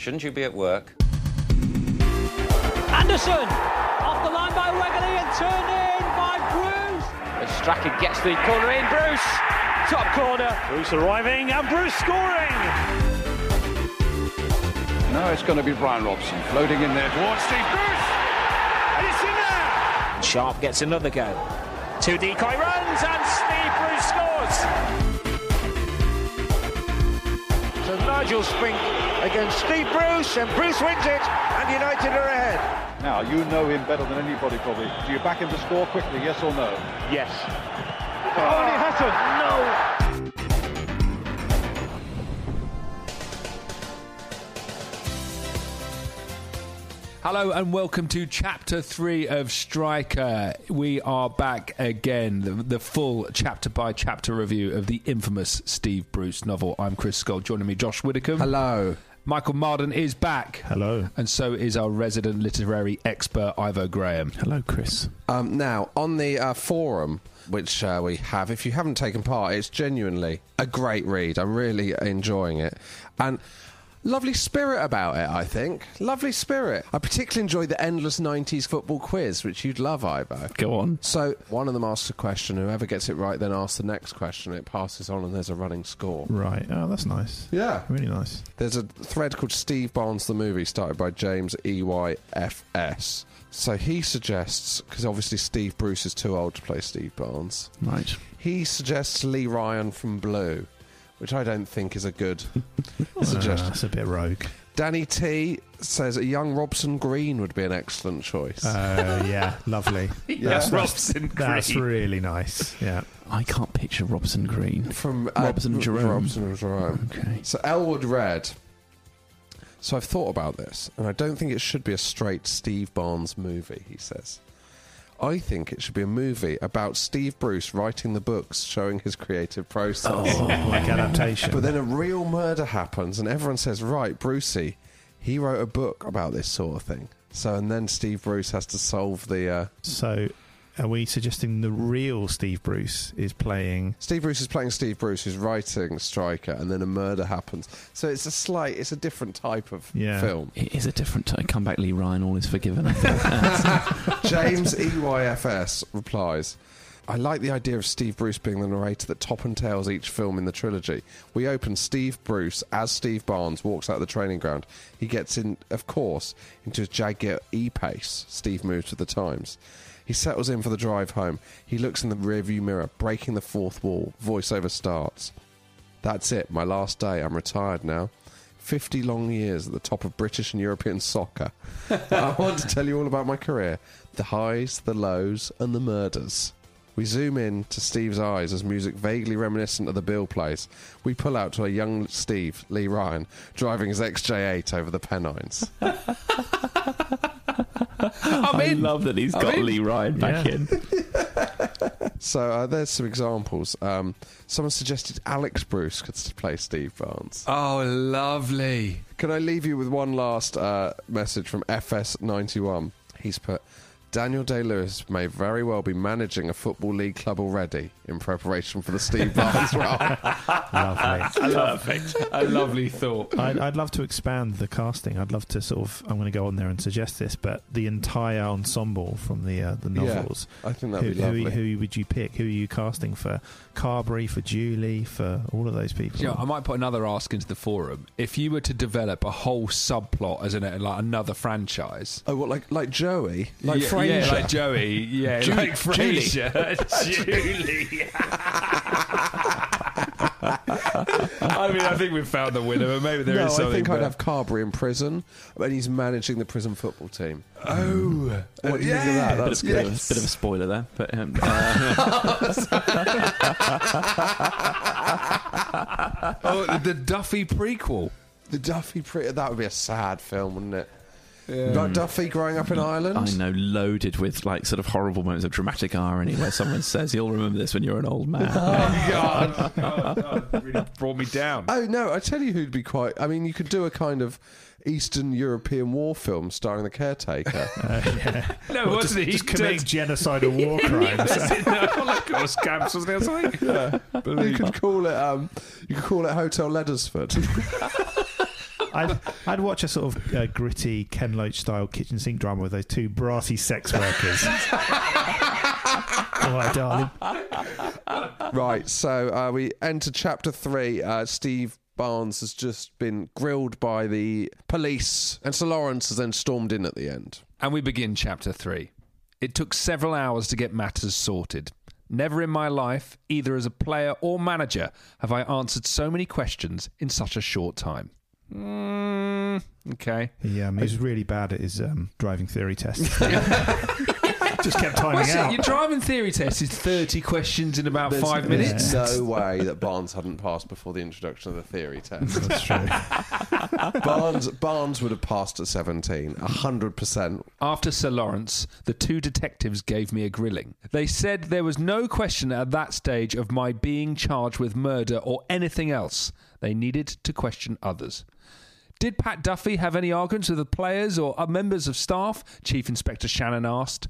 Shouldn't you be at work? Anderson off the line by Wegley and turned in by Bruce. As Strachan gets the corner in, Bruce top corner. Bruce arriving and Bruce scoring. Now it's going to be Brian Robson floating in there towards Steve Bruce. And it's in there. Sharp gets another go. Two decoy runs and Steve Bruce scores. So Nigel Spink against Steve Bruce, and Bruce wins it, and United are ahead. Now, you know him better than anybody probably. Do you back him to score quickly, yes or no? Yes. Oh, he hasn't. No. Hello and welcome to chapter three of Striker. We are back again, the, the full chapter by chapter review of the infamous Steve Bruce novel. I'm Chris Scull. Joining me, Josh Widdicombe. Hello. Michael Marden is back. Hello. And so is our resident literary expert, Ivo Graham. Hello, Chris. Um, now, on the uh, forum, which uh, we have, if you haven't taken part, it's genuinely a great read. I'm really enjoying it. And lovely spirit about it, I think. Lovely spirit. I particularly enjoyed the endless 90s football quiz, which you'd love, Ivo. Go on. So, one of them asks a question. Whoever gets it right then asks the next question. It passes on, and there's a running score. Right. Oh, that's nice. Yeah. Really nice. There's a thread called Steve Barnes the Movie, started by James EYFS. So he suggests, because obviously Steve Bruce is too old to play Steve Barnes, Right. he suggests Lee Ryan from Blue, which I don't think is a good Uh, suggestion. that's a bit rogue. Danny T says a young Robson Green would be an excellent choice. Uh, yeah, lovely. Yeah. Robson Green. That's really nice. Yeah. I can't picture Robson Green. from Robson R- Jerome. Robson Jerome. Okay. So Elwood Red. So I've thought about this, and I don't think it should be a straight Steve Barnes movie. He says. I think it should be a movie about Steve Bruce writing the books, showing his creative process. Oh, like adaptation. But then a real murder happens, and everyone says, "Right, Brucey, he wrote a book about this sort of thing." So, and then Steve Bruce has to solve the. Uh, so, are we suggesting the real Steve Bruce is playing? Steve Bruce is playing Steve Bruce, who's writing Striker, and then a murder happens. So it's a slight, it's a different type of Yeah. film. It is a different type. Come back, Lee Ryan. All is forgiven. James E EYFS replies. I like the idea of Steve Bruce being the narrator that top and tails each film in the trilogy. We open Steve Bruce as Steve Barnes walks out of the training ground. He gets in, of course, into his Jaguar E-Pace. Steve moves to the times. He settles in for the drive home. He looks in the rearview mirror, breaking the fourth wall. Voiceover starts. That's it. My last day. I'm retired now. 50 long years at the top of British and European soccer. I want to tell you all about my career the highs, the lows, and the murders. We zoom in to Steve's eyes as music vaguely reminiscent of the Bill plays. We pull out to a young Steve, Lee Ryan, driving his XJ8 over the Pennines. I love that he's I'm got in. Lee Ryan back Yeah. in. So uh, there's some examples. Um, someone suggested Alex Bruce could play Steve Barnes. Oh, lovely. Can I leave you with one last uh, message from FS91? He's put, Daniel Day Lewis may very well be managing a football league club already in preparation for the Steve Barnes role. Lovely. I love it. A lovely thought. I'd, I'd love to expand the casting. I'd love to sort of. I'm going to go on there and suggest this, but the entire ensemble from the uh, the Yeah, novels. I think that'd who, be who, lovely. who would you pick? Who are you casting for Carberry, for Julie, for all of those people? Yeah, I might put another ask into the forum. If you were to develop a whole subplot as in a, like another franchise, oh, what like like Joey, like yeah, Frasier, yeah, like Joey, yeah, Ju- like Julie. Julie. I mean, I think we've found the winner, but maybe there is no, I something. think I'd have Carberry in prison, and he's managing the prison football team. Oh, What do you think of that? That's bit, of, good. a- bit of a spoiler there, but um, uh, oh, the Duffy prequel. The Duffy, pre- that would be a sad film, wouldn't it? Like Duffy growing up in Ireland. I know, loaded with like sort of horrible moments of dramatic irony, where someone says, "You'll remember this when you're an old man." Oh God, God, that really brought me down. Oh no! I tell you, who'd be quite. I mean, you could do a kind of Eastern European war film starring the caretaker. No, Well, wasn't just. He just committing turns- genocidal war crimes. no, Holocaust camps, wasn't there something? you could call it. Um, you could call it Hotel Leddersford. I'd, I'd watch a sort of uh, gritty Ken Loach style kitchen sink drama with those two brassy sex workers. All right, darling. right. So uh, we enter chapter three. Uh, Steve. Barnes has just been grilled by the police, and Sir Lawrence has then stormed in at the end. And we begin chapter three. It took several hours to get matters sorted. Never in my life, either as a player or manager, have I answered so many questions in such a short time. Mm, okay. He, um, he was really bad at his um, driving theory test. Just kept timing What's it? out. Your driving theory test is 30 questions in about There's- five there's minutes. no way that Barnes hadn't passed before the introduction of the theory test. That's true. Barnes Barnes would have passed at 17, 100%. After Sir Lawrence, the two detectives gave me a grilling. They said there was no question at that stage of my being charged with murder or anything else. They needed to question others. Did Pat Duffy have any arguments with the players or members of staff? Chief Inspector Shannon asked.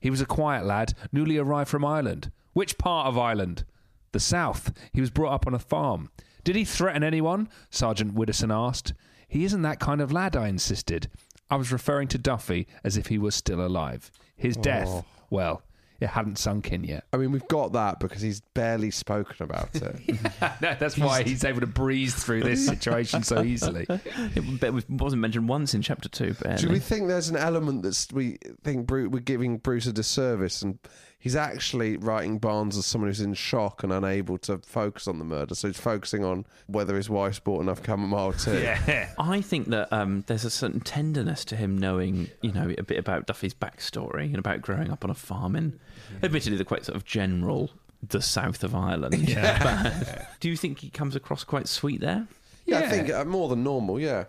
He was a quiet lad, newly arrived from Ireland. Which part of Ireland? The south. He was brought up on a farm. Did he threaten anyone? Sergeant Widdowson asked. He isn't that kind of lad, I insisted. I was referring to Duffy as if he was still alive. His oh. death, Oh. well, it hadn't sunk in yet. I mean, we've got that because he's barely spoken about it. No, that's why he's able to breeze through this situation so easily. it, wasn't mentioned once in chapter two. Barely. Do we think there's an element that's we think Bru- we're giving Bruce a disservice, and he's actually writing Barnes as someone who's in shock and unable to focus on the murder, so he's focusing on whether his wife's bought enough chamomile tea. Yeah. I think that um, there's a certain tenderness to him knowing, you know, a bit about Duffy's backstory and about growing up on a farm in, admittedly, the quite sort of general, the south of Ireland. But do you think he comes across quite sweet there? Yeah, I think uh, more than normal. Yeah.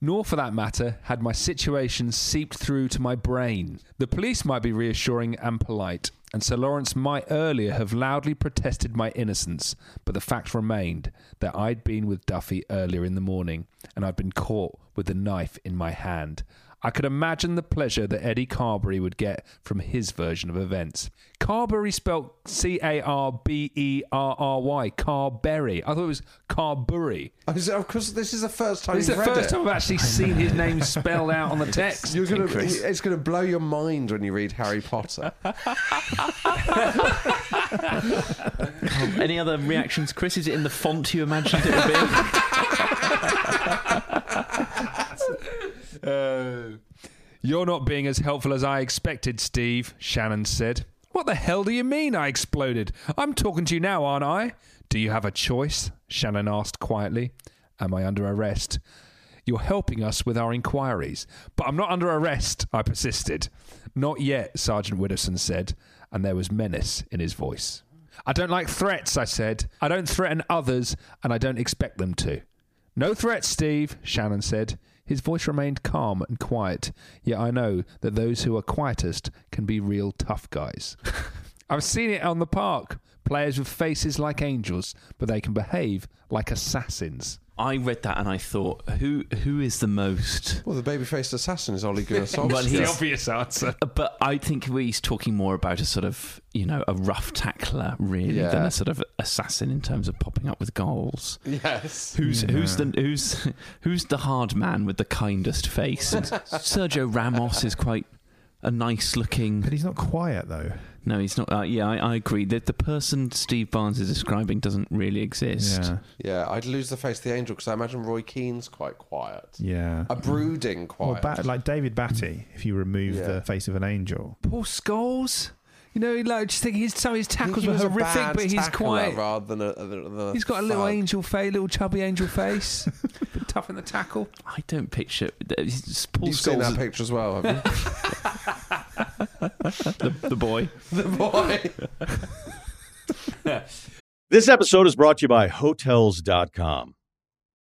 Nor, for that matter, had my situation seeped through to my brain. The police might be reassuring and polite, and Sir Lawrence might earlier have loudly protested my innocence, but the fact remained that I'd been with Duffy earlier in the morning, and I'd been caught with the knife in my hand. I could imagine the pleasure that Eddie Carberry would get from his version of events. Carberry spelt C A R B E R R Y, Carberry. I thought it was Carbury. Oh, course, this is the first time This is the read first it. time I've actually seen his name spelled out on the text. You're gonna, Chris. it's going to blow your mind when you read Harry Potter. Any other reactions, Chris? Is it in the font you imagined it would be? Uh, You're not being as helpful as I expected, Steve, Shannon said. What the hell do you mean? I exploded. I'm talking to you now, aren't I? Do you have a choice? Shannon asked quietly. Am I under arrest? You're helping us with our inquiries. But I'm not under arrest, I persisted. Not yet, Sergeant Widdowson said, and there was menace in his voice. I don't like threats, I said. I don't threaten others, and I don't expect them to. No threats, Steve, Shannon said. His voice remained calm and quiet, yet I know that those who are quietest can be real tough guys. I've seen it on the park. Players with faces like angels, but they can behave like assassins. I read that and I thought, who who is the most? Well, the baby-faced assassin is Ole Gunnar Well, Solskjaer. he's- obvious answer. But I think he's talking more about a sort of, you know, a rough tackler really Yeah. than a sort of assassin in terms of popping up with goals. Yes. Who's who's the who's who's the hard man with the kindest face? And Sergio Ramos is quite a nice looking. But he's not quiet though. No, he's not. Uh, yeah, I, I agree. The, the person Steve Barnes is describing doesn't really exist. Yeah. Yeah, I'd lose the face of the angel because I imagine Roy Keane's quite quiet. Yeah. A brooding Or quiet. Bat- like David Batty, if you remove Yeah. the face of an angel. Paul Scholes. You know, like just think his some of his tackles he were horrific, but he's tackler quite. rather than a, than a He's got a little thug. angel face, little chubby angel face, bit tough in the tackle. I don't picture. Paul You've seen that picture as well, have you? the, the boy. the boy. This episode is brought to you by Hotels.com.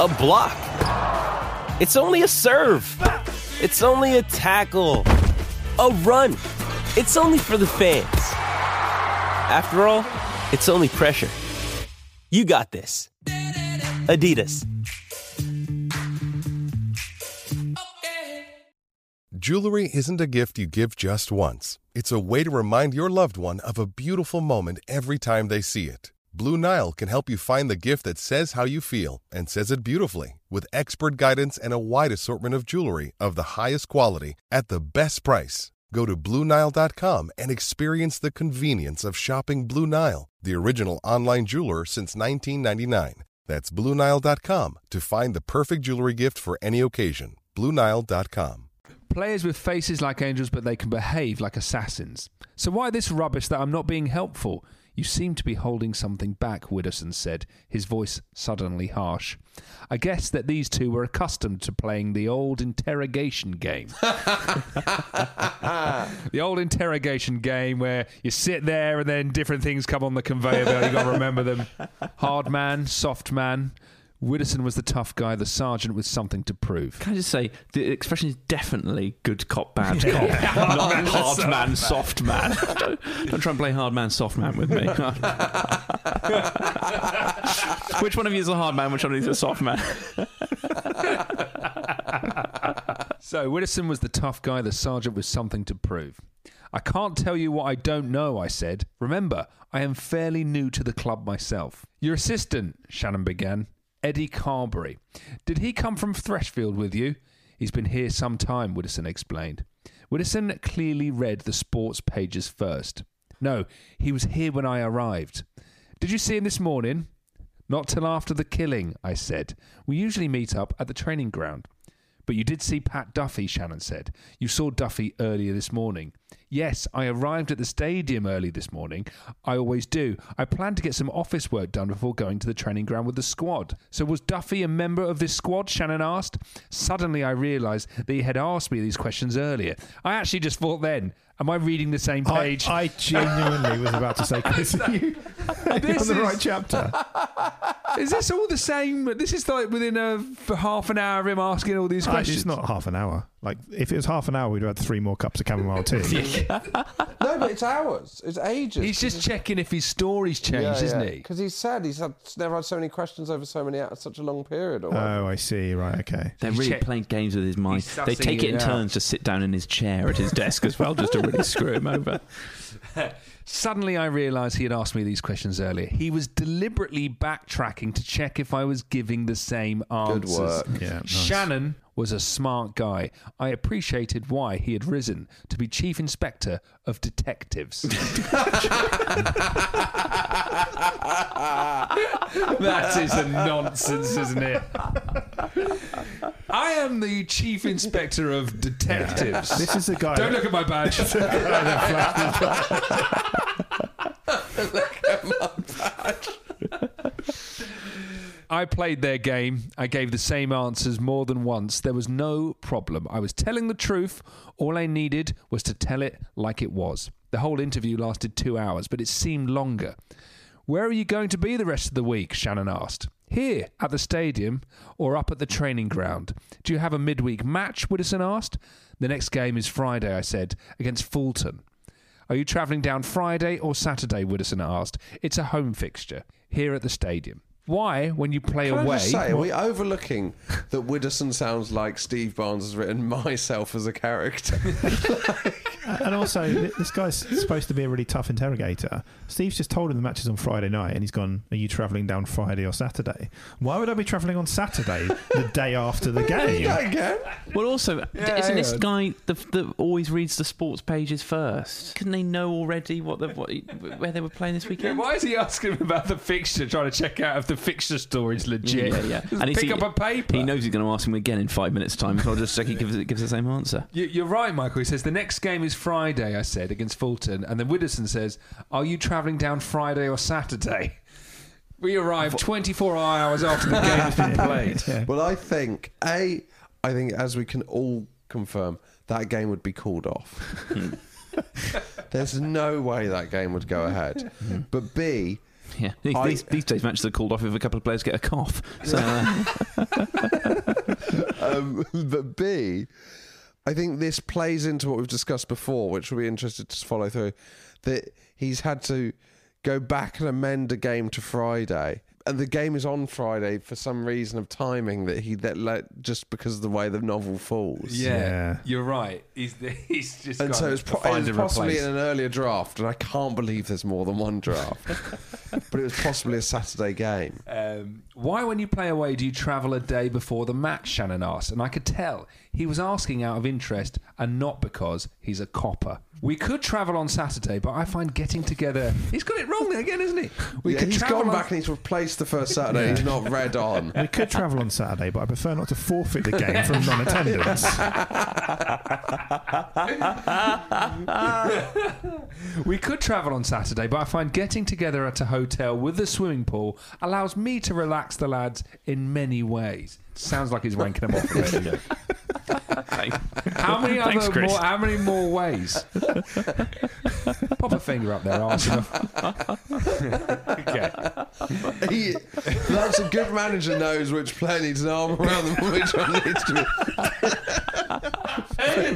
a block. It's only a serve. It's only a tackle, a run. It's only for the fans. After all, it's only pressure. You got this. Adidas. Jewelry isn't a gift you give just once. It's a way to remind your loved one of a beautiful moment every time they see it. Blue Nile can help you find the gift that says how you feel and says it beautifully with expert guidance and a wide assortment of jewelry of the highest quality at the best price. Go to BlueNile.com and experience the convenience of shopping Blue Nile, the original online jeweler since 1999. That's BlueNile.com to find the perfect jewelry gift for any occasion. BlueNile.com. Players with faces like angels, but they can behave like assassins. So why this rubbish that I'm not being helpful? You seem to be holding something back, Widdowson said, his voice suddenly harsh. I guess that these two were accustomed to playing the old interrogation game. the old interrogation game where you sit there and then different things come on the conveyor belt. You've got to remember them. Hard man, soft man. Widdowson was the tough guy, the sergeant with something to prove. Can I just say the expression is definitely good cop, bad cop, not Man, hard soft man, man. soft man. don't, don't try and play hard man, soft man with me. which one of you is a hard man? Which one of you is a soft man? So Widdowson was the tough guy, the sergeant with something to prove. I can't tell you what I don't know, I said. Remember, I am fairly new to the club myself. Your assistant, Shannon began, Eddie Carberry. Did he come from Threshfield with you? He's been here some time, Widdowson explained. Widdowson clearly read the sports pages first. No, he was here when I arrived. Did you see him this morning? Not till after the killing, I said. We usually meet up at the training ground. But you did see Pat Duffy, Shannon said. You saw Duffy earlier this morning. Yes, I arrived at the stadium early this morning. I always do. I planned to get some office work done before going to the training ground with the squad. So was Duffy a member of this squad? Shannon asked. Suddenly I realised that he had asked me these questions earlier. I actually just thought then, am I reading the same page? I genuinely was about to say, Chris, are you are you This on the is- right chapter? Is this all the same? This is like within a for half an hour of him asking all these questions. It's not half an hour. Like if it was half an hour, we'd have had three more cups of chamomile tea. no, but it's hours. It's ages. He's just checking if his story's changed, isn't he? Because he said he's had, never had so many questions over so many such a long period. Or oh, I see. Right. Okay. They're really playing games with his mind. They take it in it out. turns to sit down in his chair at his desk as well, just to really screw him over. Suddenly, I realised he had asked me these questions earlier. He was deliberately backtracking to check if I was giving the same answers. Good work. Yeah. Nice. Shannon was a smart guy. I appreciated why he had risen to be chief inspector of detectives. that is a nonsense, isn't it? I am the chief inspector of detectives. This is the guy. Don't look at my badge. I played their game. I gave the same answers more than once. There was no problem. I was telling the truth. All I needed was to tell it like it was. The whole interview lasted two hours, but it seemed longer. Where are you going to be the rest of the week? Shannon asked. Here, at the stadium, or up at the training ground. Do you have a midweek match? Widdowson asked. The next game is Friday, I said, against Fulton. Are you travelling down Friday or Saturday? Widdowson asked. It's a home fixture here at the stadium. Why, when you play Can away? I just say, are we overlooking that Widdowson sounds like Steve Barnes has written myself as a character? and also, this guy's supposed to be a really tough interrogator. Steve's just told him the match is on Friday night, and he's gone, Are you travelling down Friday or Saturday? Why would I be travelling on Saturday, the day after the game? Well, also, Yeah, isn't this hang guy the, that always reads the sports pages first? Couldn't they know already what the what, where they were playing this Yeah, weekend? why is he asking him about the fixture, trying to check out if the fixture story's legit? Yeah, yeah. Just he's- pick up a paper. He knows he's going to ask him again in five minutes' time, so I'll just check he gives, gives the same answer. You, you're right, Michael. He says the next game is Friday. I said against Fulton, and then Widdowson says, "Are you travelling down Friday or Saturday?" We arrived 24 hours after the game has been played. Well, I think a, I think as we can all confirm, that game would be called off. There's no way that game would go ahead. But B, Yeah, these, I- these, these days matches are called off if a couple of players get a cough. So, uh, um, but B, I think this plays into what we've discussed before, which we'll be interested to follow through. That he's had to go back and amend a game to Friday, the game is on Friday for some reason of timing that he that let just because of the way the novel falls. Yeah, you're right. He's he's just And got so it's, pro- it was possibly in an earlier draft, and I can't believe there's more than one draft. but it was possibly a Saturday game. Um, why, when you play away, do you travel a day before the match? Shannon asked, and I could tell he was asking out of interest and not because he's a copper. We could travel on Saturday, but I find getting together. He's got it wrong there again, isn't he? We yeah, could he's travel gone on- back and he's replaced the first Saturday. Yeah. He's not read on. We could travel on Saturday, but I prefer not to forfeit the game from non attendance. we could travel on Saturday, but I find getting together at a hotel with a swimming pool allows me to relax the lads in many ways. Sounds like he's wanking them off already. How many Thanks, other Chris. more? How many more ways? Pop a finger up there, arse enough. okay. He, that's a good manager knows which player needs an arm around them and which one needs to be.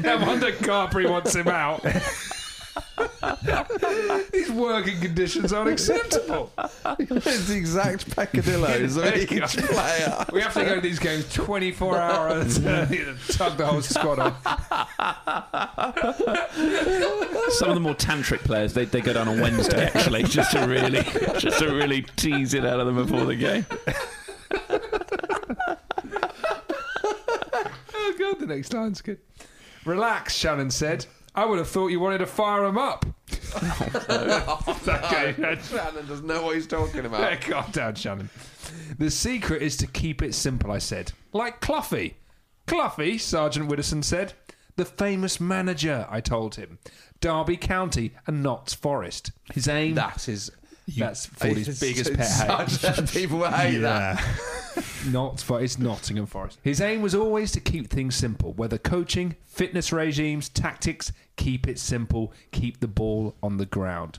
no wonder Carberry wants him out. These working conditions are unacceptable. It's the exact peccadillos of each player. We have to go to these games 24 hours. Uh, tug the whole squad on. some of the more tantric players, they, they go down on Wednesday actually, just to really just to really tease it out of them before the game. Oh, God, the next line's good. Relax, Shannon said. I would have thought you wanted to fire him up. oh okay. Shannon doesn't know what he's talking about. Yeah, about. calm down, Shannon. The secret is to keep it simple, I said. Like Cloughie. Cloughie, Sergeant Widdowson said. The famous manager, I told him. Derby County and Notts Forest. His aim. That is. That's Fordy's It's- biggest pet hate. people hate that. Not for it's Nottingham Forest. His aim was always to keep things simple, whether coaching, fitness regimes, tactics, keep it simple, keep the ball on the ground.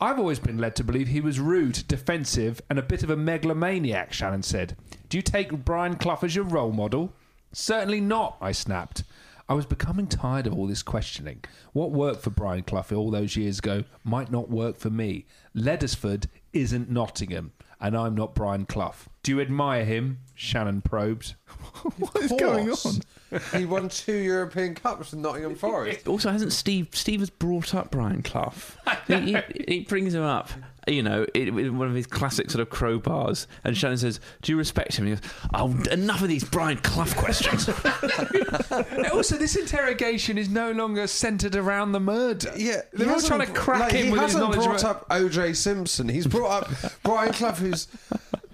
I've always been led to believe he was rude, defensive, and a bit of a megalomaniac, Shannon said. Do you take Brian Clough as your role model? Certainly not, I snapped. I was becoming tired of all this questioning. What worked for Brian Clough all those years ago might not work for me. Leddersford isn't Nottingham, and I'm not Brian Clough. Do you admire him? Shannon probes. what is going on? he won two European Cups with Nottingham Forest. Also, hasn't Steve Steve has brought up Brian Clough? he, he, he brings him up you know, it, with one of his classic sort of crowbars. And Shannon says, "Do you respect him?" And he goes, "Oh, enough of these Brian Clough questions." also, this interrogation is no longer centered around the murder. Yeah, they're all hasn't- trying to crack like, him He with his hasn't knowledge. brought about- up O.J. Simpson. He's brought up Brian Clough, who's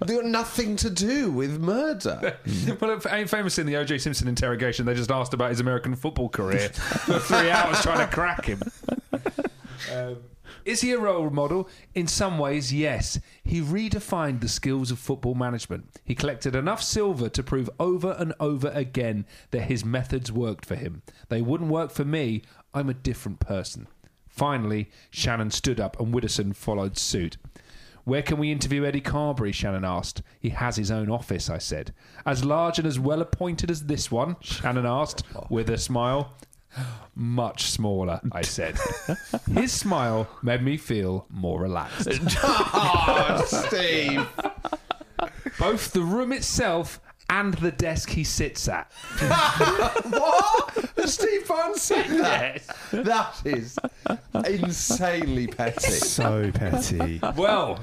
got nothing to do with murder. well, f- famously in the O.J. Simpson interrogation, they just asked about his American football career for three hours trying to crack him. Um, is he a role model? In some ways, yes. He redefined the skills of football management. He collected enough silver to prove over and over again that his methods worked for him. They wouldn't work for me. I'm a different person. Finally, Shannon stood up and Widdowson followed suit. Where can we interview Eddie Carberry? Shannon asked. He has his own office, I said. As large and as well appointed as this one? Shannon asked, with a smile. Much smaller, I said. His smile made me feel more relaxed. oh, Steve. Both the room itself and the desk he sits at. what? Has Steve Barnes said that? Yes. That is insanely petty. So petty. Well,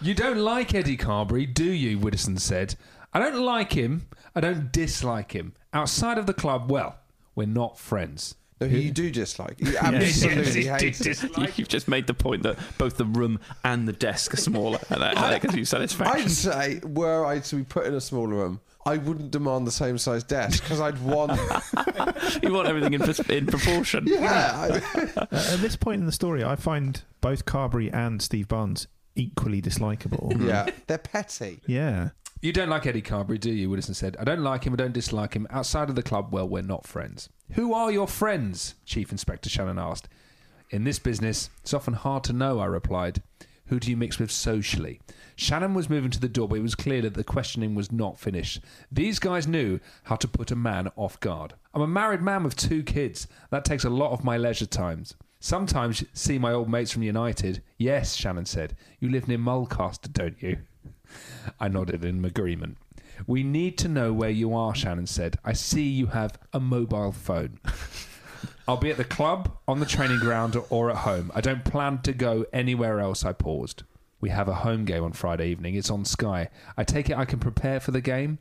you don't like Eddie Carberry, do you? Widdowson said. I don't like him. I don't dislike him. Outside of the club, well, we're not friends. No, you do dislike. You Yes, absolutely yes, hate dis- it. You- You've just made the point that both the room and the desk are smaller. And that, that gives you satisfaction. I'd say, were I to be put in a smaller room, I wouldn't demand the same size desk because I'd want. you want everything in, pers- in proportion. Yeah. Uh, at this point in the story, I find both Carberry and Steve Barnes equally dislikable. yeah, they're petty. Yeah. You don't like Eddie Carberry, do you? Widdowson said. I don't like him. I don't dislike him. Outside of the club, well, we're not friends. Who are your friends? Chief Inspector Shannon asked. In this business, it's often hard to know, I replied. Who do you mix with socially? Shannon was moving to the door, but it was clear that the questioning was not finished. These guys knew how to put a man off guard. I'm a married man with two kids. That takes a lot of my leisure times. Sometimes see my old mates from United. Yes, Shannon said. You live near Mulcaster, don't you? I nodded in agreement. We need to know where you are, Shannon said. I see you have a mobile phone. I'll be at the club, on the training ground, or at home. I don't plan to go anywhere else, I paused. We have a home game on Friday evening. It's on Sky. I take it I can prepare for the game?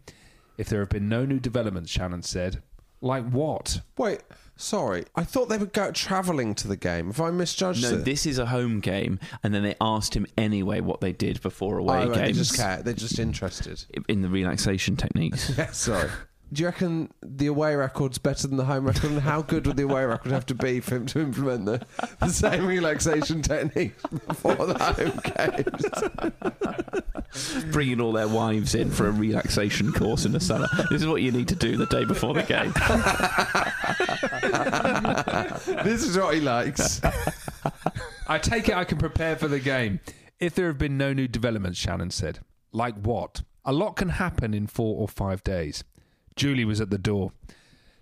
If there have been no new developments, Shannon said. Like what? Wait, sorry. I thought they would go travelling to the game. Have I misjudged No, it? this is a home game, and then they asked him anyway what they did before away Oh, right, they games. just care. They're just interested. in the relaxation techniques. Yeah, sorry. Do you reckon the away record's better than the home record? And how good would the away record have to be for him to implement the, the same relaxation techniques before the home games? Bringing all their wives in for a relaxation course in the summer. This is what you need to do the day before the game. this is what he likes. I take it I can prepare for the game. If there have been no new developments, Shannon said. Like what? A lot can happen in four or five days. Julie was at the door.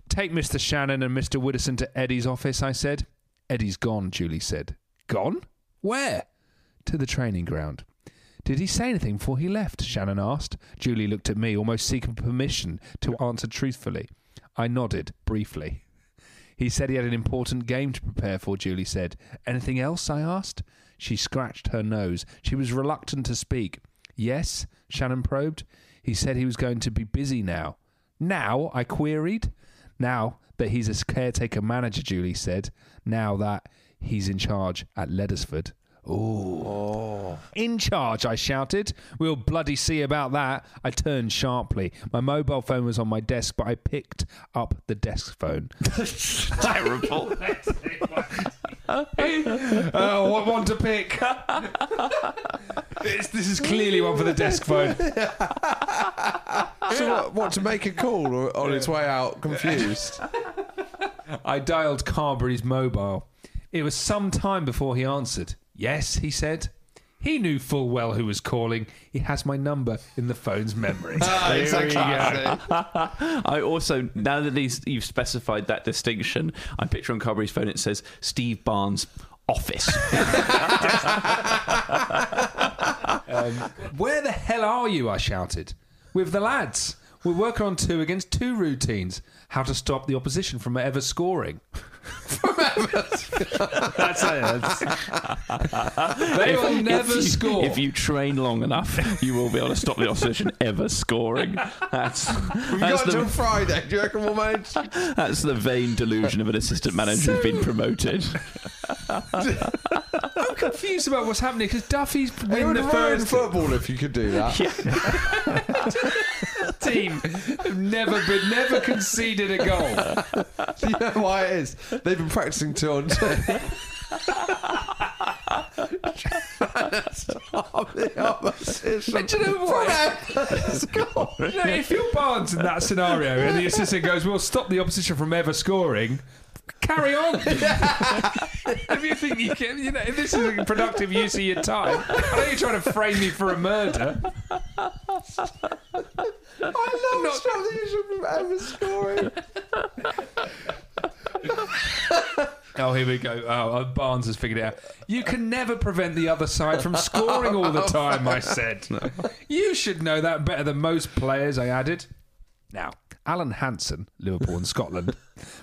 Take Mr. Shannon and Mr. Widdowson to Eddie's office, I said. Eddie's gone, Julie said. Gone? Where? To the training ground. Did he say anything before he left? Shannon asked. Julie looked at me, almost seeking permission to answer truthfully. I nodded, briefly. He said he had an important game to prepare for, Julie said. Anything else? I asked. She scratched her nose. She was reluctant to speak. Yes? Shannon probed. He said he was going to be busy now. Now? I queried. Now that he's a caretaker manager, Julie said. Now that he's in charge at Leddersford. Ooh. In charge, I shouted. We'll bloody see about that. I turned sharply. My mobile phone was on my desk, but I picked up the desk phone. Terrible. Oh, what one to pick? this, this is clearly one for the desk phone. So what, what, to make a call or on its way out, confused? I dialed Carberry's mobile. It was some time before he answered. Yes, he said. He knew full well who was calling. He has my number in the phone's memory. Ah, There we exactly. go. I also, now that he's, you've specified that distinction, I picture on Carberry's phone it says Steve Barnes' office. Um, where the hell are you? I shouted. With the lads. We're working on two against two routines. How to stop the opposition from ever scoring. from ever. That's it. They If- will if never you- score. If you train long enough, you will be able to stop the opposition ever scoring. That's, We've that's, got until Friday. Do you reckon we'll manage? that's the vain delusion of an assistant manager who's been promoted. I'm confused about what's happening because Duffy's It win the ruin first football if you could do that. team. have never been, never conceded a goal. Do you know why it is? They've been practicing two on two. Stop the opposition. Do you know what? You know, if you're Barnes in that scenario and the assistant goes, "We'll stop the opposition from ever scoring," carry on. if you think you can, you know, if this is a productive use of your time, I know you're trying to frame me for a murder. I love issue from ever scoring. Oh, here we go. Oh, uh, Barnes has figured it out. You can never prevent the other side from scoring all the oh, time, I said. You should know that better than most players, I added. Now, Alan Hansen, Liverpool and Scotland,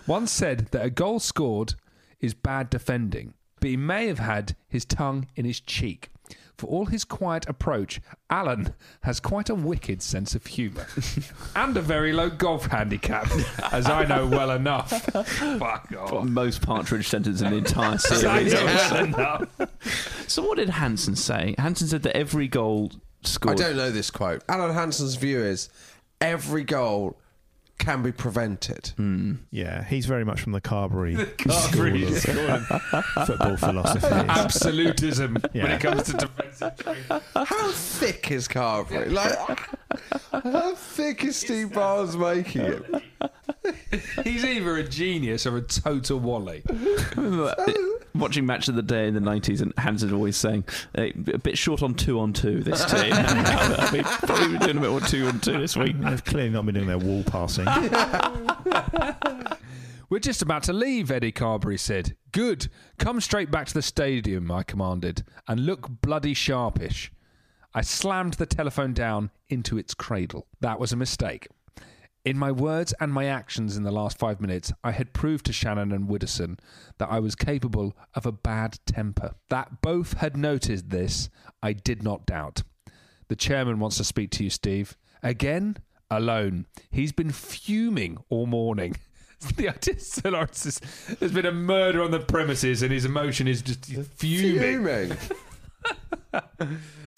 once said that a goal scored is bad defending, but he may have had his tongue in his cheek. For all his quiet approach, Alan has quite a wicked sense of humour and a very low golf handicap, as I know well enough. Fuck off. Most partridge sentence in the entire series. know so what did Hansen say? Hansen said that every goal scored. I don't know this quote. Alan Hansen's view is every goal can be prevented. Hmm. Yeah, he's very much from the Carberry, Carberry school of football philosophy. Absolutism when it comes to defensive training. How thick is Carberry? Like, how thick is Steve Barnes making it? He's either a genius or a total wally. Watching Match of the Day in the 90s, and Hansen always saying, "Eh, a bit short on two on two this team. I mean, probably doing a bit more two on two this week. They've clearly not been doing their wall passing. We're just about to leave, Eddie Carberry said. Good. Come straight back to the stadium, I commanded, and look bloody sharpish. I slammed the telephone down into its cradle. That was a mistake. In my words and my actions in the last five minutes, I had proved to Shannon and Widdowson that I was capable of a bad temper. That both had noticed this, I did not doubt. The chairman wants to speak to you, Steve. Again? Alone. He's been fuming all morning. The idea Sir Lawrence is, there's been a murder on the premises and his emotion is just fuming. Fuming.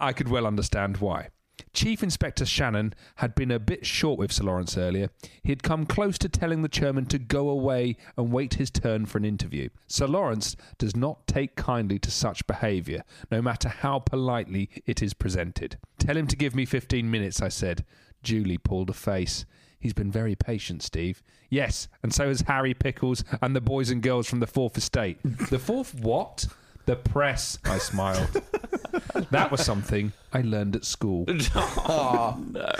I could well understand why. Chief Inspector Shannon had been a bit short with Sir Lawrence earlier. He had come close to telling the chairman to go away and wait his turn for an interview. Sir Lawrence does not take kindly to such behaviour, no matter how politely it is presented. Tell him to give me 15 minutes, I said. Julie pulled a face. He's been very patient, Steve. Yes, and so has Harry Pickles and the boys and girls from the Fourth Estate. the Fourth what? The press, I smiled. that was something I learned at school. oh, no.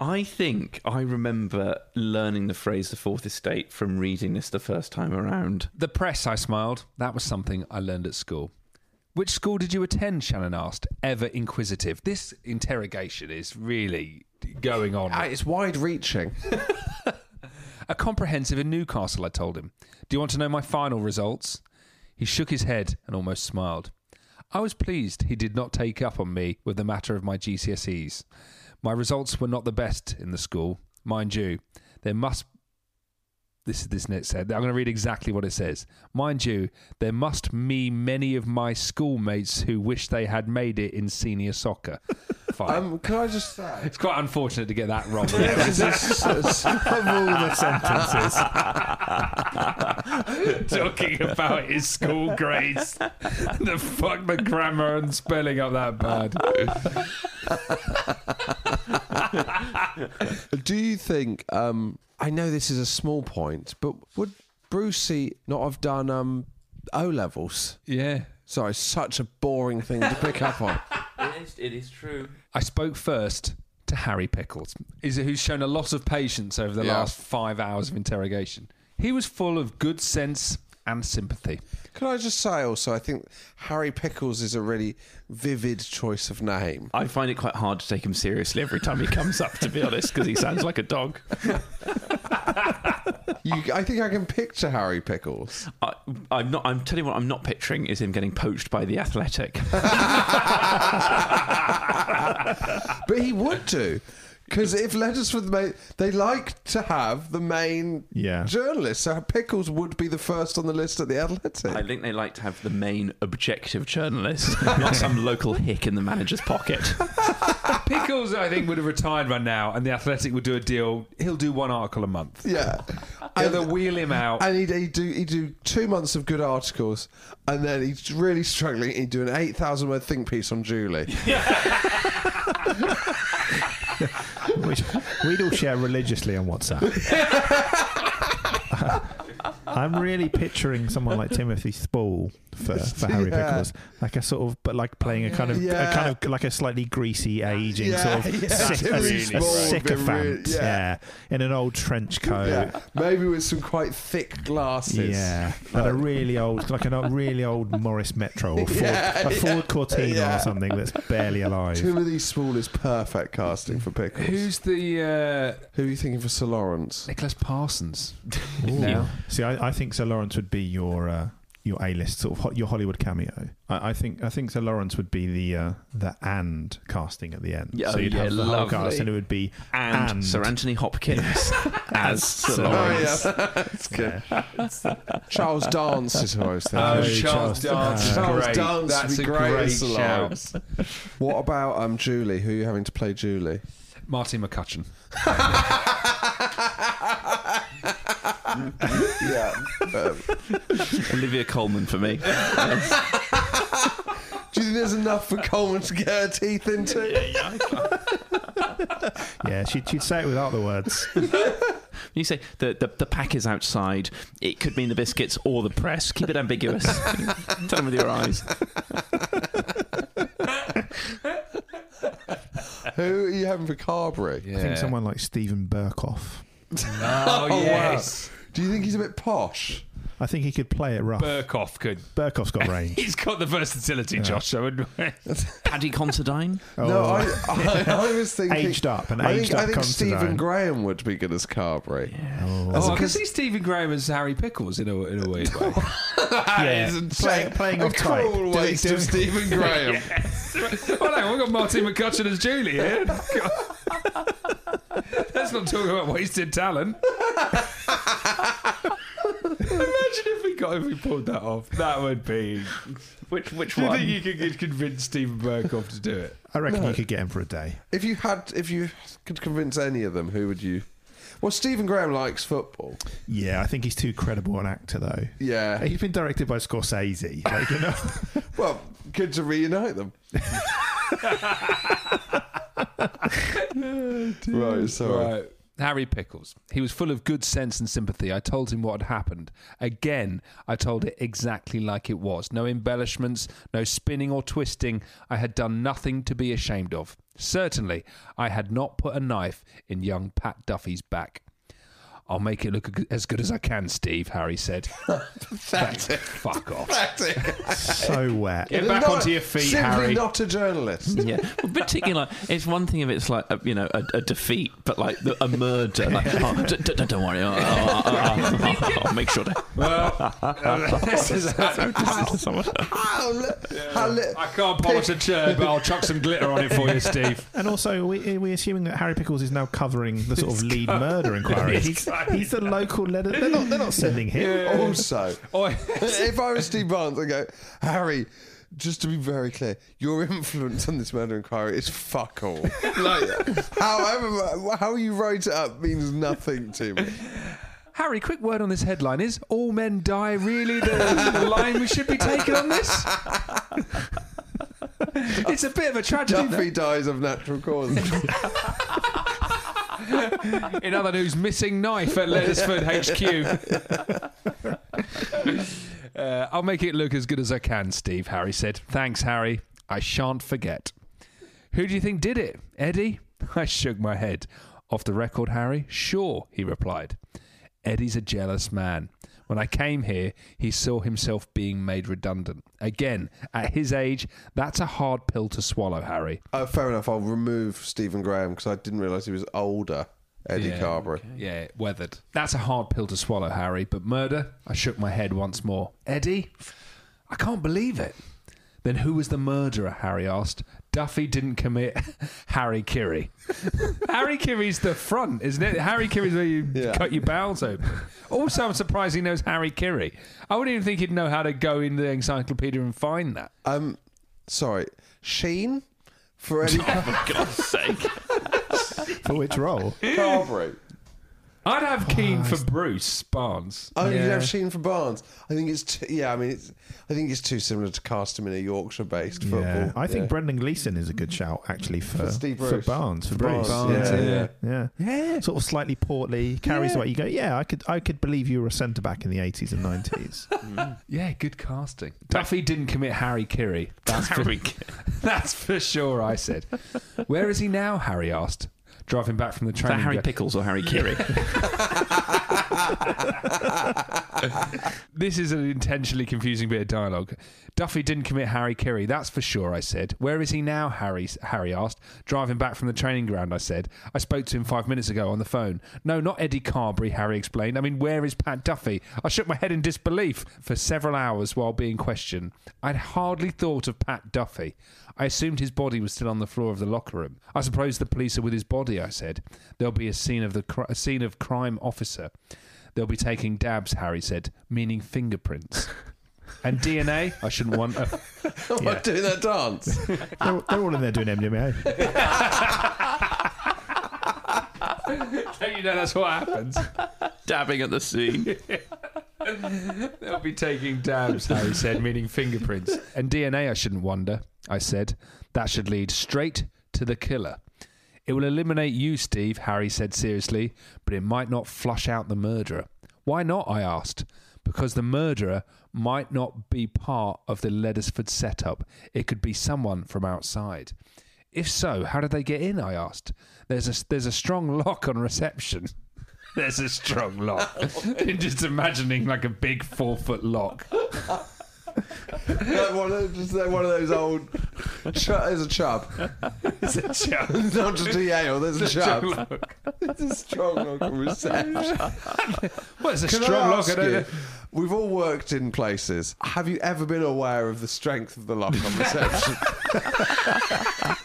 I think I remember learning the phrase the fourth estate from reading this the first time around. The press, I smiled. That was something I learned at school. Which school did you attend? Shannon asked, ever inquisitive. This interrogation is really going on. Ah, It's wide reaching. A comprehensive in Newcastle, I told him. Do you want to know my final results? He shook his head and almost smiled. I was pleased he did not take up on me with the matter of my GCSEs. My results were not the best in the school. Mind you, there must this is this net said. I'm going to read exactly what it says. Mind you, there must be many of my schoolmates who wish they had made it in senior soccer. Um, can I just say? it's quite unfortunate to get that wrong. Of all the sentences. Talking about his school grades. the fuck the grammar and spelling up that bad. Do you think? Um, I know this is a small point, but would Brucey not have done um, O levels? Yeah. Sorry, such a boring thing to pick up on. It is, it is true. I spoke first to Harry Pickles, is who's shown a lot of patience over the Yeah. last five hours of interrogation. He was full of good sense and sympathy. Can I just say also, I think Harry Pickles is a really vivid choice of name. I find it quite hard to take him seriously every time he comes up, to be honest, because he sounds like a dog. You, I think I can picture Harry Pickles. I, I'm not. I'm telling you what. I'm not picturing is him getting poached by the Athletic. but he would do. Because if letters from the main, they like to have the main Yeah. journalist. So Pickles would be the first on the list at the Athletic. I think they like to have the main objective journalist, not some local hick in the manager's pocket. Pickles, I think, would have retired by now, and the Athletic would do a deal. He'll do one article a month. Yeah, Yeah, they'll wheel him out. and he'd, he'd do he'd do two months of good articles, and then he's really struggling. He'd do an eight thousand word think piece on Julie. Which we'd all share religiously on WhatsApp. I'm really picturing someone like Timothy Spall for, for Harry Yeah. Pickles, like a sort of, but like playing a kind of, Yeah. a kind of like a slightly greasy, aging Yeah, sort of yeah. syc- Timothy a, Spall a would be sycophant, really- yeah. yeah. in an old trench coat. yeah, maybe with some quite thick glasses. Yeah, and a really old, like a really old Morris Metro or Ford, Yeah, a Ford yeah, Cortina yeah. or something that's barely alive. Timothy Spall is perfect casting for Pickles. Who's the uh, Who are you thinking for Sir Lawrence? Nicholas Parsons? Ooh. now? See, I, I think Sir Lawrence would be your uh, your A list sort of ho- your Hollywood cameo. I, I think I think Sir Lawrence would be the uh, the and casting at the end. Yeah, so you'd yeah, have the whole cast, and it would be And, and, Sir Anthony Hopkins as Sir Sir Lawrence. Oh, yeah, that's good. Charles Dance is who I was thinking. Oh, Oh, Charles Charles Dance. Dance. Charles great. Dance That's a be great great as shout. Lawrence. What about um, Julie? Who are you having to play Julie? Martine McCutcheon. Yeah. Um, Olivia Colman for me. do you think there's enough for Colman to get her teeth into? yeah, yeah, yeah she'd, she'd say it without the words. You say the, the the pack is outside. It could mean the biscuits or the press. Keep it ambiguous. Tell them with your eyes. Who are you having for Carbury? I think someone like Steven Berkoff. Oh, yes. Do you think he's a bit posh? I think he could play it rough. Berkoff could. Berkoff's got range. He's got the versatility, Josh. I would. Paddy Considine. Oh, No, I, I, I was thinking Aged up, an I aged think, I think Considine. Stephen Graham would be good as Carbury. Oh. As Oh, a- I can see Stephen Graham as Harry Pickles in a, in a weird way. yeah, play, playing a off type. cool Doing- waste of doing- Stephen Graham. well, hang on, we've got Martine McCutcheon as Julie here. Let's not talk about wasted talent. Imagine if we got if we pulled that off. That would be. Which which Do you one? think you could get- convince Steven Berkoff to do it? I reckon No. you could get him for a day. If you had, if you could convince any of them, who would you? Well, Stephen Graham likes football. Yeah, I think he's too credible an actor, though. Yeah. He's been directed by Scorsese. Like, you know, Well, good to reunite them. right, sorry. Right. Harry Pickles. He was full of good sense and sympathy. I told him what had happened. Again, I told it exactly like it was. No embellishments, no spinning or twisting. I had done nothing to be ashamed of. Certainly, I had not put a knife in young Pat Duffy's back. I'll make it look as good as I can, Steve, Harry said. Pathetic. Fuck off. Pathetic. so wet. Get back Not- onto your feet, simply Harry. not a journalist. Yeah, well, particularly like it's one thing if it's like a, you know a, a defeat, but like the, a murder. Like, oh, d- d- don't worry, I'll, I'll, I'll, I'll- I'll make sure to. Well, uh, this is How li- how li- I can't polish a chair, but I'll chuck some glitter on it for you, Steve. And also, we, we assuming that Harry Pickles is now covering the sort of lead murder inquiry. He's, he's the local letter. They're not, they're not sending him. Oh, also, oh, if I was Steve Barnes, I'd go, Harry. Just to be very clear, your influence on this murder inquiry is fuck all. like, however, how you write it up means nothing to me. Harry, quick word on this headline. Is all men die really the, the line we should be taking on this? it's a bit of a tragedy. Duffy dies of natural causes. In other news, missing knife at Leddersford HQ. uh, I'll make it look as good as I can, Steve, Harry said. Thanks, Harry. I shan't forget. Who do you think did it? Eddie? I shook my head. Off the record, Harry? Sure, he replied. Eddie's a jealous man. When I came here, he saw himself being made redundant. Again, at his age, that's a hard pill to swallow, Harry. Uh, fair enough. I'll remove Stephen Graham because I didn't realise he was older. Eddie Yeah, Carbury. Yeah, weathered. That's a hard pill to swallow, Harry. But murder? I shook my head once more. Eddie? I can't believe it. Then who was the murderer? Harry asked. Duffy didn't commit Harry Kirry. Harry Kirry's the front, isn't it? Harry Kirry's where you cut your bowels open. Also, I'm surprised he knows Harry Kirry. I wouldn't even think he'd know how to go in the encyclopedia and find that. Um, sorry, Sheen for Eddie For God's sake. For which role? Carbury. I'd have Keen oh, for Bruce Barnes. Oh, you Yeah. have Sheen for Barnes. I think it's too, yeah. I mean, it's, I think it's too similar to cast him in a Yorkshire-based football. Yeah, I think yeah. Brendan Gleeson is a good shout actually for For Steve for Barnes for, For Bruce. Barnes, yeah, yeah, yeah, yeah, Sort of slightly portly, carries Yeah. the weight. You go, yeah, I could, I could believe you were a centre back in the eighties and nineties. Yeah, good casting. Duffy didn't commit Harry Kirry. That's for, Harry that's for sure, I said. Where is he now? Harry asked. Driving back from the training. Harry Pickles or Harry Kirry? this is an intentionally confusing bit of dialogue. Duffy didn't commit Harry Kirry, that's for sure, I said. Where is he now, Harry? Harry asked. Driving back from the training ground, I said. I spoke to him five minutes ago on the phone. No, not Eddie Carbury, Harry explained. I mean, where is Pat Duffy? I shook my head in disbelief for several hours while being questioned. I'd hardly thought of Pat Duffy. I assumed his body was still on the floor of the locker room. I suppose the police are with his body, I said. There'll be a scene of the cri- a scene of crime officer. They'll be taking dabs, Harry said, meaning fingerprints. And DNA? I shouldn't want. A, Am I doing that dance? they're, they're all in there doing MDMA. you know that's what happens. Dabbing at the scene. They'll be taking dabs, Harry said, meaning fingerprints. And DNA, I shouldn't wonder, I said. That should lead straight to the killer. It will eliminate you, Steve, Harry said seriously, but it might not flush out the murderer. Why not? I asked. Because the murderer might not be part of the Leddersford setup. It could be someone from outside. If so, how did they get in? I asked. There's a there's a strong lock on reception. There's a strong lock. Just imagining like a big four foot lock. Like one of, just like one of those old. Ch- there's a chub. It's a chub. Not just a Yale. There's a It's chub. it's a strong lock on reception. Well, it's a Can strong I lock. ask I don't you, know. We've all worked in places. Have you ever been aware of the strength of the lock on reception?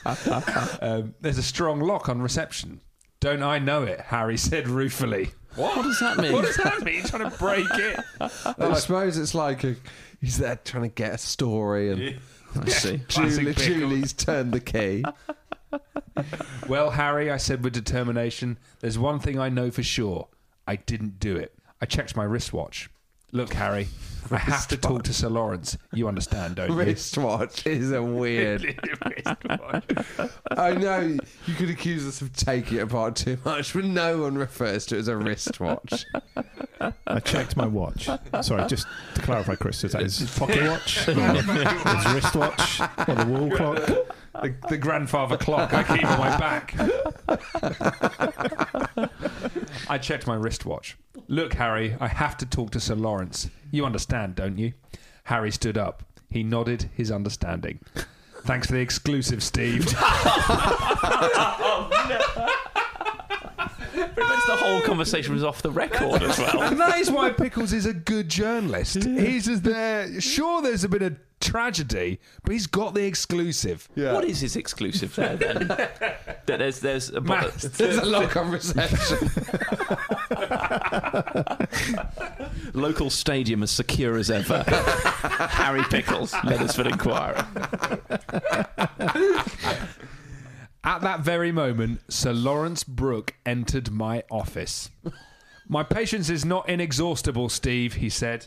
Um, there's a strong lock on reception. Don't I know it? Harry said ruefully. What does that mean? What does that mean? Trying to break it? I suppose it's like a, he's there trying to get a story, and I see. Julie, Julie's turned the key. Well, Harry, I said with determination, there's one thing I know for sure. I didn't do it. I checked my wristwatch. Look, Harry, I have to talk to Sir Lawrence. You understand, don't you? Wristwatch is a weird. I know you could accuse us of taking it apart too much, but no one refers to it as a wristwatch. I checked my watch. Sorry, just to clarify, Chris, is that his pocket watch, or his wristwatch, or the wall clock? The, the grandfather clock I keep on my back. I checked my wristwatch. Look, Harry, I have to talk to Sir Lawrence. You understand, don't you? Harry stood up. He nodded his understanding. Thanks for the exclusive, Steve. Oh, Pretty much the whole conversation was off the record as well. and that is why Pickles is a good journalist. He's just there. Sure, there's a bit of tragedy, but he's got the exclusive. What is his exclusive there then? That there's there's a, Matt, There's a lock on reception. local stadium as secure as ever. Harry Pickles, Leddersford Inquirer. At that very moment, Sir Lawrence Brooke entered my office. My patience is not inexhaustible, Steve, he said.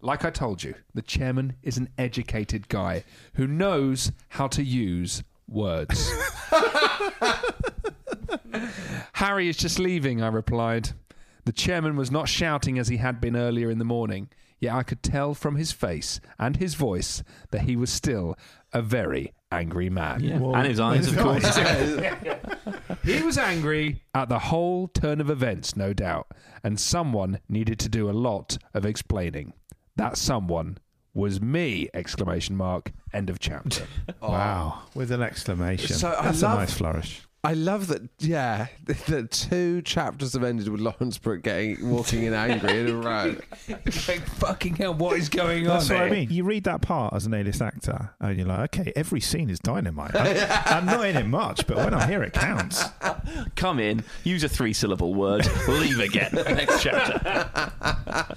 Like I told you, the chairman is an educated guy who knows how to use words. Harry is just leaving, I replied. The chairman was not shouting as he had been earlier in the morning, yet I could tell from his face and his voice that he was still a very angry man. Yeah. And his eyes, of course. He was angry at the whole turn of events, no doubt, and someone needed to do a lot of explaining. That someone was me! Exclamation mark. End of chapter. Oh. Wow, with an exclamation. So I That's a love- nice flourish. I love that. Yeah, the two chapters have ended with Lawrence Brooke getting walking in angry in a row. like, fucking hell, what is going That's on? That's what I mean. You read that part as an A-list actor, and you're like, okay, every scene is dynamite. I'm, I'm not in it much, but when I'm here, it counts. Come in, use a three syllable word, leave again. Next chapter.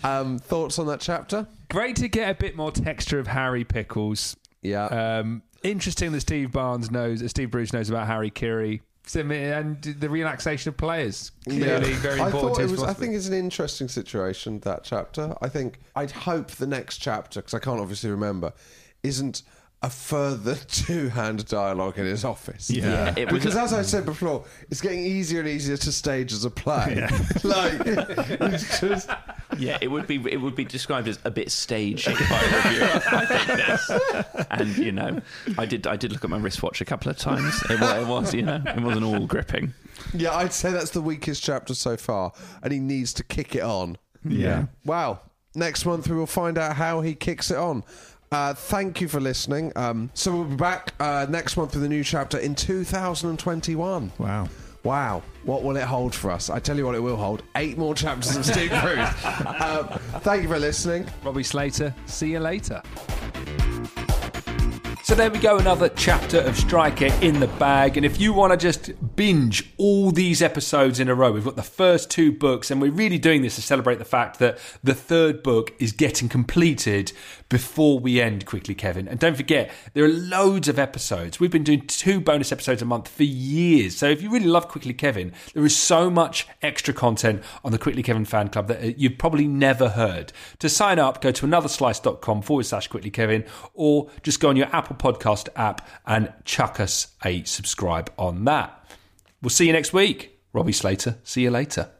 Um, thoughts on that chapter? Great to get a bit more texture of Harry Pickles. Yeah. Um, interesting that Steve Barnes knows, uh, Steve Bruce knows about Harry Curie. And the relaxation of players clearly very I important. thought it was. I think it's an interesting situation that chapter. I think I'd hope the next chapter because I can't obviously remember isn't a further two-hand dialogue in his office. Yeah. Yeah, it because a- as I said before, it's getting easier and easier to stage as a play. like it's just Yeah, it would be it would be described as a bit stagey by a reviewer. I think this. And you know, I did I did look at my wristwatch a couple of times. It, it was you know it wasn't all gripping. yeah. I'd say that's the weakest chapter so far, and he needs to kick it on. Yeah. Wow. Next month we will find out how he kicks it on. Uh, thank you for listening. Um, so we'll be back uh, next month with a new chapter in 2021. Wow. Wow. What will it hold for us? I tell you what it will hold. Eight more chapters of Steve Bruce. um, thank you for listening. Robbie Slater, see you later. So there we go, another chapter of Striker in the bag. And if you want to just binge all these episodes in a row, we've got the first two books, and we're really doing this to celebrate the fact that the third book is getting completed before we end quickly, Kevin. And don't forget, there are loads of episodes. We've been doing two bonus episodes a month for years. So if you really love Quickly Kevin, there is so much extra content on the Quickly Kevin fan club that uh, you've probably never heard. To sign up, go to anotherslice.com forward slash Quickly Kevin, or just go on your Apple Podcast app and chuck us a subscribe on that. We'll see you next week. Robbie Slater, see you later.